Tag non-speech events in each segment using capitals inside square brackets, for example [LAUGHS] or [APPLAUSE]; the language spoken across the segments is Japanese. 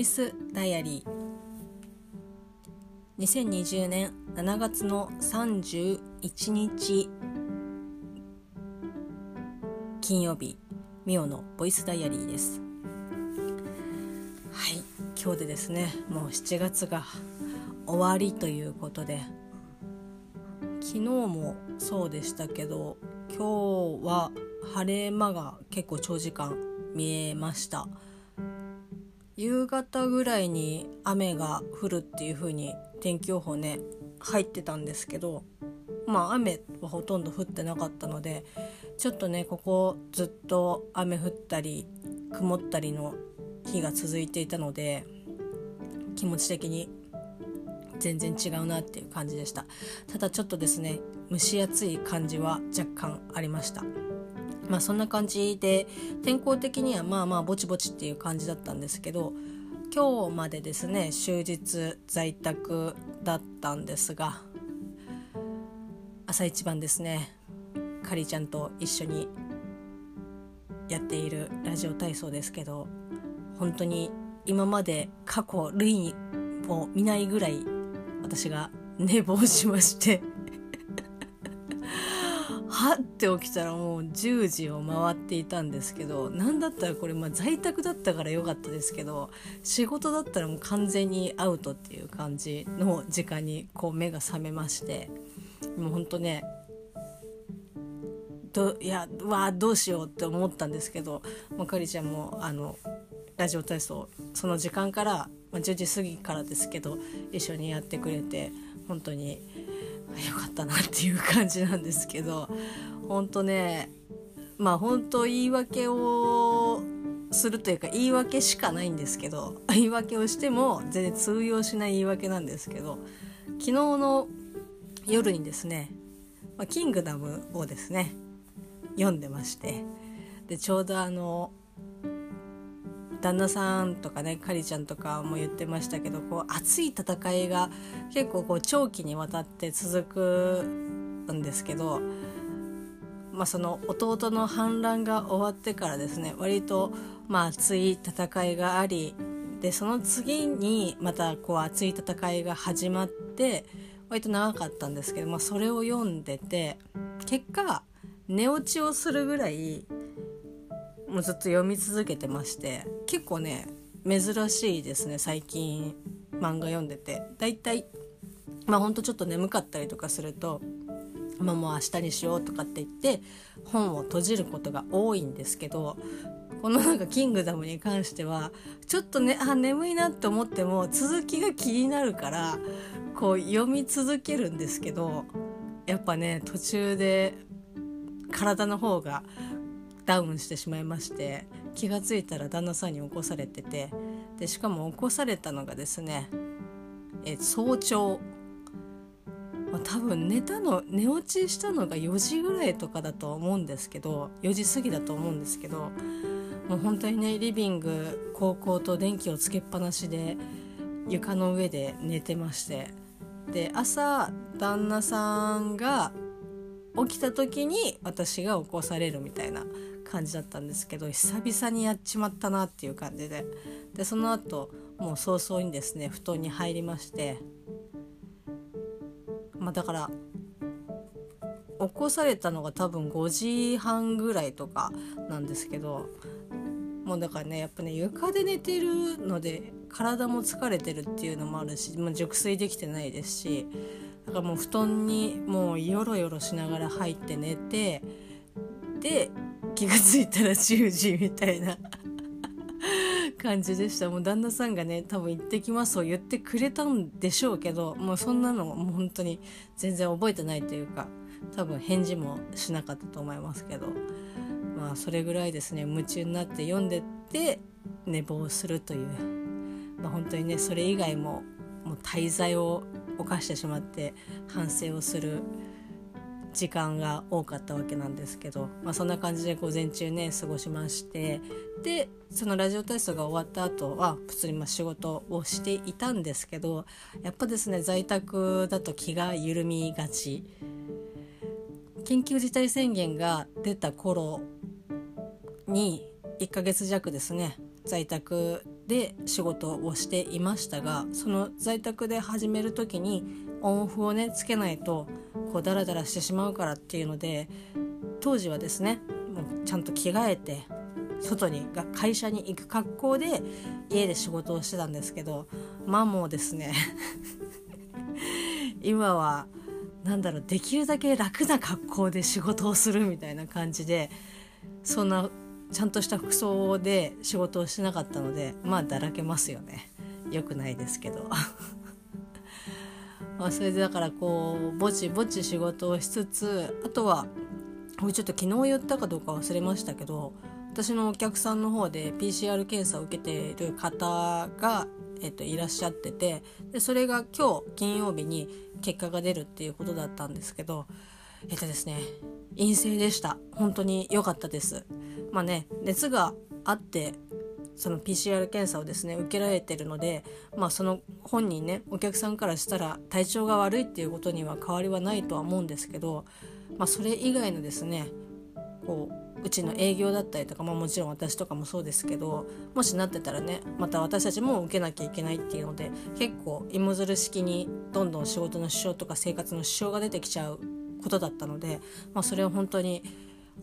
イスダイアリー。2020年7月の31日金曜日ミオのボイスダイアリーです。はい今日でですねもう7月が終わりということで昨日もそうでしたけど今日は晴れ間が結構長時間見えました。夕方ぐらいに雨が降るっていう風に天気予報ね入ってたんですけどまあ雨はほとんど降ってなかったのでちょっとねここずっと雨降ったり曇ったりの日が続いていたので気持ち的に全然違うなっていう感じでした。ただちょっとですね蒸し暑い感じは若干ありました。まあそんな感じで天候的にはまあまあぼちぼちっていう感じだったんですけど今日までですね終日在宅だったんですが朝一番ですねかりちゃんと一緒にやっているラジオ体操ですけど本当に今まで過去類を見ないぐらい私が寝坊しましてはって起きたらもう10時を回っていたんですけど何だったらこれまあ在宅だったから良かったですけど仕事だったらもう完全にアウトっていう感じの時間にこう目が覚めましてもうほんとねどいやわどうしようって思ったんですけどまかりちゃんもあのラジオ体操その時間から、まあ、10時過ぎからですけど一緒にやってくれて本当によかったなっていう感じなんですけど本当ねまあ本当言い訳をするというか言い訳しかないんですけど言い訳をしても全然通用しない言い訳なんですけど昨日の夜にですね「ま、キングダム」をですね読んでましてでちょうどあの旦那さんとかねかりちゃんとかも言ってましたけどこう熱い戦いが結構こう長期にわたって続くんですけど、まあ、その弟の反乱が終わってからですね割とまあ熱い戦いがありでその次にまたこう熱い戦いが始まって割と長かったんですけど、まあ、それを読んでて結果寝落ちをするぐらいもうずっと読み続けてまして結構ね珍しいですね最近漫画読んでて。だいたいまあほんとちょっと眠かったりとかするとまあもう明日にしようとかって言って本を閉じることが多いんですけどこのなんか「キングダム」に関してはちょっとねあ眠いなって思っても続きが気になるからこう読み続けるんですけどやっぱね途中で体の方がダウンしてしまいまして気が付いたら旦那さんに起こされててでしかも起こされたのがですねえ早朝、まあ、多分寝たの寝落ちしたのが4時ぐらいとかだと思うんですけど4時過ぎだと思うんですけどもう本当にねリビング高校と電気をつけっぱなしで床の上で寝てましてで朝旦那さんが起きた時に私が起こされるみたいな感じだったんですけど久々にやっちまったなっていう感じで。でその後もう早々にですね布団に入りましてまあだから起こされたのが多分5時半ぐらいとかなんですけどもうだからねやっぱね床で寝てるので体も疲れてるっていうのもあるし、まあ、熟睡できてないですしだからもう布団にもうヨロヨロしながら入って寝てで気が付いたら10時みたいな [LAUGHS] 感じでした。もう旦那さんがね多分行ってきますを言ってくれたんでしょうけどもうそんなのもう本当に全然覚えてないというか多分返事もしなかったと思いますけどまあそれぐらいですね夢中になって読んでって寝坊するという、ま、本当にねそれ以外ももう滞在を犯してしまって反省をする時間が多かったわけなんですけど、まあ、そんな感じで午前中ね過ごしましてでそのラジオ体操が終わった後は普通にま仕事をしていたんですけどやっぱですね在宅だと気が緩みがち。緊急事態宣言が出た頃に1ヶ月弱ですね在宅で仕事をしていましたがその在宅で始める時にオンオフをねつけないとこうダラダラしてしまうからっていうので当時はですねもうちゃんと着替えて外に会社に行く格好で家で仕事をしてたんですけどまあもうですね [LAUGHS] 今は何だろうできるだけ楽な格好で仕事をするみたいな感じでそんなちゃんとした服装で仕事をしなかったのでまあだらけますよね。よくないですけど。[LAUGHS] まそれでだからこうぼちぼち仕事をしつつあとはこれちょっと昨日言ったかどうか忘れましたけど私のお客さんの方で PCR 検査を受けている方が、えっと、いらっしゃっててでそれが今日金曜日に結果が出るっていうことだったんですけどえっとですね陰性でした。本当に良かったです。まあね熱があってその PCR 検査をですね受けられてるのでまあその本人ねお客さんからしたら体調が悪いっていうことには変わりはないとは思うんですけどまあそれ以外のですねこううちの営業だったりとか、まあ、もちろん私とかもそうですけどもしなってたらねまた私たちも受けなきゃいけないっていうので結構芋づる式にどんどん仕事の支障とか生活の支障が出てきちゃうことだったので、まあ、それは本当に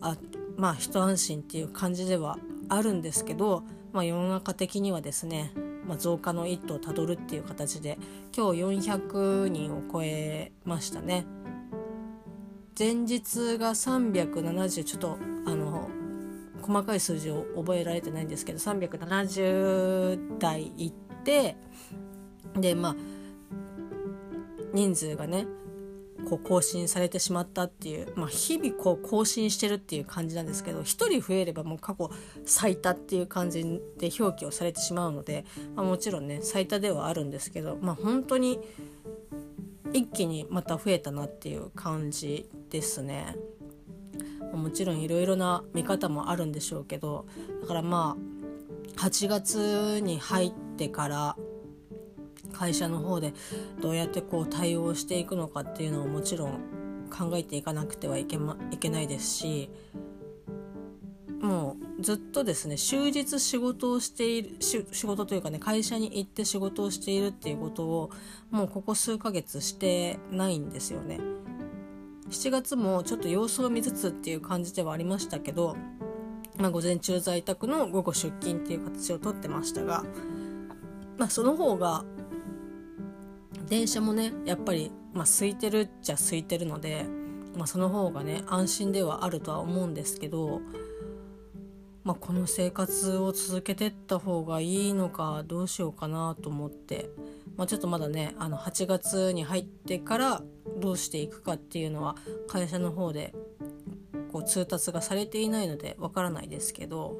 あまあ一安心っていう感じではあるんですけど、まあ、世の中的にはですね、まあ、増加の一途をたどるっていう形で今日400人を超えましたね。前日が370ちょっとあの細かい数字を覚えられてないんですけど370台いってでまあ人数がねこう更新されてしまったっていう、まあ、日々こう更新してるっていう感じなんですけど1人増えればもう過去最多っていう感じで表記をされてしまうので、まあ、もちろんね最多ではあるんですけど、まあ、本当に一気にまた増えたなっていう感じですね。もちろんいろいろな見方もあるんでしょうけどだからまあ8月に入ってから会社の方でどうやってこう対応していくのかっていうのをもちろん考えていかなくてはいけ,、ま、いけないですしもうずっとですね終日仕事をしている仕事というかね会社に行って仕事をしているっていうことをもうここ数ヶ月してないんですよね。7月もちょっと様子を見つつっていう感じではありましたけど、まあ、午前中在宅の午後出勤っていう形をとってましたが、まあ、その方が電車もねやっぱり、まあ、空いてるっちゃ空いてるので、まあ、その方がね安心ではあるとは思うんですけどまあ、この生活を続けてった方がいいのかどうしようかなと思って、まあ、ちょっとまだねあの8月に入ってからどうしていくかっていうのは会社の方でこう通達がされていないのでわからないですけど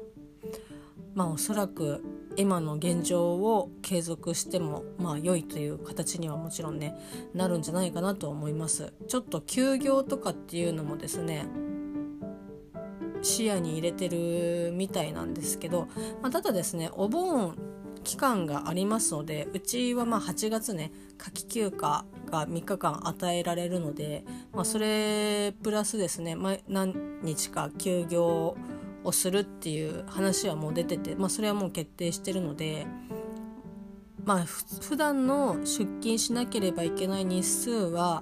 まあおそらく今の現状を継続してもまあ良いという形にはもちろんねなるんじゃないかなと思います。ちょっと休業とかっていうのもですね視野に入れてるみたいなんですけど、まあ、ただですねお盆期間がありますのでうちはまあ8月ね夏季休暇が3日間与えられるので、まあ、それプラスですね、まあ、何日か休業ををするっていう話はもう出てて、まあ、それはもう決定してるので。まあ、普段の出勤しなければいけない日数は、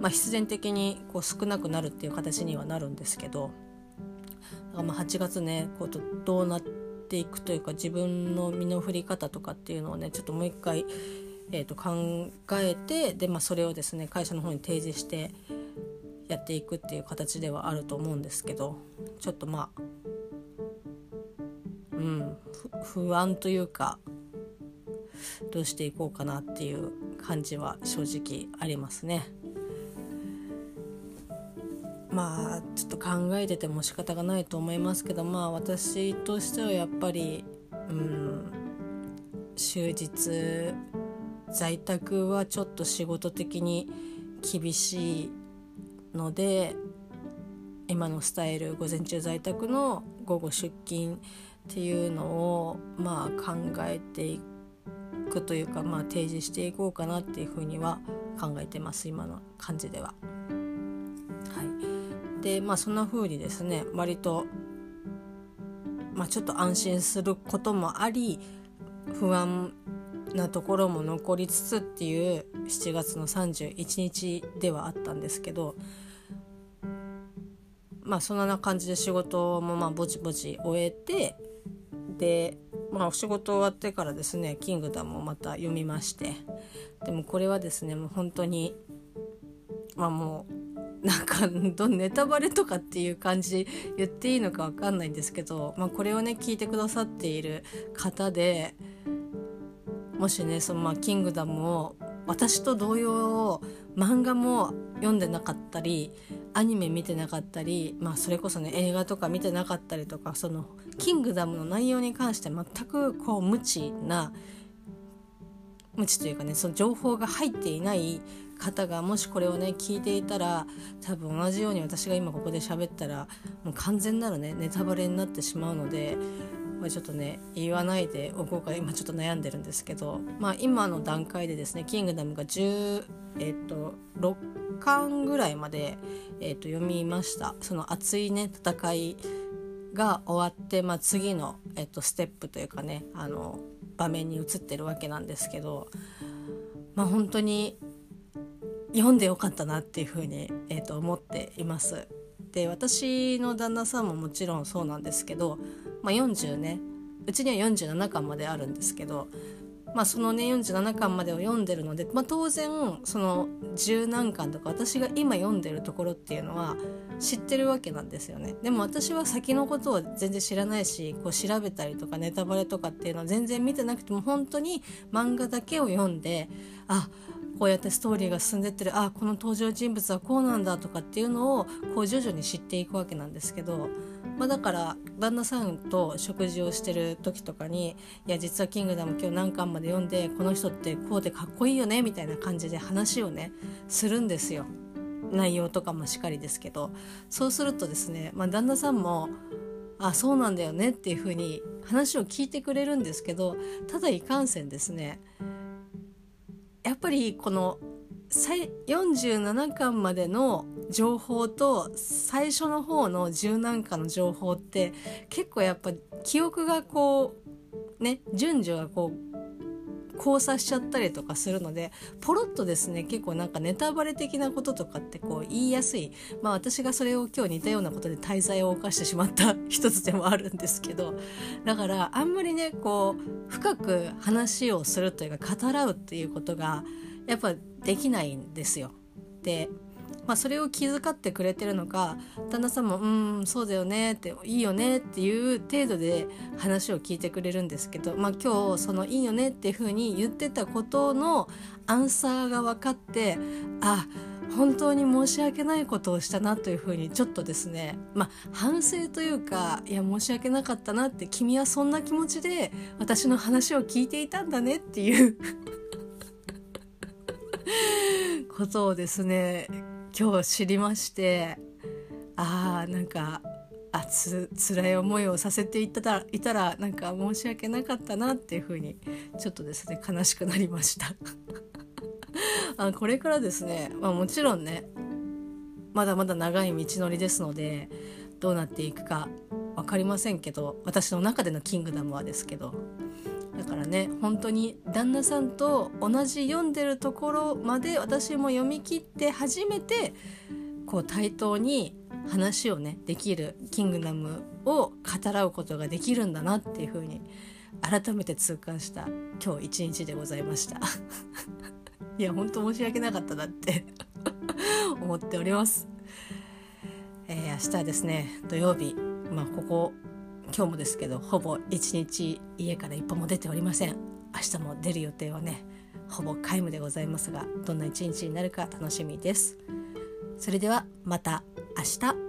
まあ、必然的にこう少なくなるっていう形にはなるんですけどだからまあ8月ねこうどうなっていくというか自分の身の振り方とかっていうのをねちょっともう一回、えー、と考えてで、まあ、それをですね会社の方に提示してやっていくっていう形ではあると思うんですけどちょっとまあうん不安というかどうしていこうかなっていう感じは正直ありますね。まあちょっと考えてても仕方がないと思いますけどまあ私としてはやっぱりうん終日在宅はちょっと仕事的に厳しいので今のスタイル午前中在宅の午後出勤っていうのをまあ考えていくというかまあ提示していこうかなっていうふうには考えてます今の感じでは。はいでまあそんな風にですね割と、まあ、ちょっと安心することもあり不安なところも残りつつっていう7月の31日ではあったんですけどまあそんな感じで仕事もまあぼちぼち終えてでまあお仕事終わってからですね「キングダム」をまた読みましてでもこれはですねもう本当にまあもうなんかどネタバレとかっていう感じ言っていいのか分かんないんですけど、まあ、これをね聞いてくださっている方でもしねそのまあキングダムを私と同様漫画も読んでなかったりアニメ見てなかったり、まあ、それこそね映画とか見てなかったりとかそのキングダムの内容に関して全くこう無知な無知というかねその情報が入っていない方がもしこれをね聞いていたら多分同じように私が今ここで喋ったらもう完全なるねネタバレになってしまうのでまあ、ちょっとね言わないでおこうか今ちょっと悩んでるんですけど、まあ、今の段階でですね「キングダム」が10、えーと、6巻ぐらいまで、えーと、読みましたその熱いね戦いが終わって、まあ、次の、えーと、ステップというかねあの場面に移ってるわけなんですけどまあ本当に読んでよかったなっていうふうに、えー、と思っています。で私の旦那さんももちろんそうなんですけどまあ、40ね。うちには47巻まであるんですけど、まあ、そのね47巻までを読んでるので、まあ、当然その十何巻とか私が今読んでるところっていうのは知ってるわけなんですよね。でも私は先のことを全然知らないしこう調べたりとかネタバレとかっていうのは全然見てなくても本当に漫画だけを読んであこうやってストーリーが進んでってるあこの登場人物はこうなんだとかっていうのをこう徐々に知っていくわけなんですけどまあ、だから旦那さんと食事をしてる時とかに「いや実はキングダム今日何巻まで読んでこの人ってこうでかっこいいよね」みたいな感じで話をねするんですよ。内容とかもしっかりですけど。そうするとですね、まあ、旦那さんも「あそうなんだよね」っていう風に話を聞いてくれるんですけどただいかんせんですねやっぱりこの47巻までの情報と最初の方の十何巻の情報って結構やっぱ記憶がこうね順序がこう交差しちゃったりとかするのでポロッとですね結構なんかネタバレ的なこととかってこう言いやすい。まあ私がそれを今日似たようなことで滞在を犯してしまった一つでもあるんですけどだからあんまりねこう深く話をするというか語らうっていうことがやっぱできないんですよ。でまあ、それを気遣ってくれてるのか旦那さんも「うんそうだよね」って「いいよね」っていう程度で話を聞いてくれるんですけど、まあ、今日その「いいよね」っていうふうに言ってたことのアンサーが分かってあ本当に申し訳ないことをしたなというふうにちょっとですねまあ反省というかいや申し訳なかったなって君はそんな気持ちで私の話を聞いていたんだねっていう [LAUGHS] ことをですね今日知りましてああなんかあつ辛い思いをさせていたらいたらなんか申し訳なかったなっていうふうにちょっとですね悲しくなりました。[LAUGHS] あこれからですね、まあ、もちろんねまだまだ長い道のりですのでどうなっていくか分かりませんけど私の中でのキングダムはですけどだからね本当に旦那さんと同じ読んでるところまで私も読み切って初めてこう対等に話をねできる「キングダム」を語らうことができるんだなっていうふうに改めて痛感した今日一日でございました。[LAUGHS] いや本当申し訳なかったなって。[LAUGHS] 思っております、えー、明日はですね土曜日。まあここ今日もですけどほぼ一日家から一歩も出ておりません。明日も出る予定はねほぼ皆無でございますがどんな一日になるか楽しみです。それではまた明日。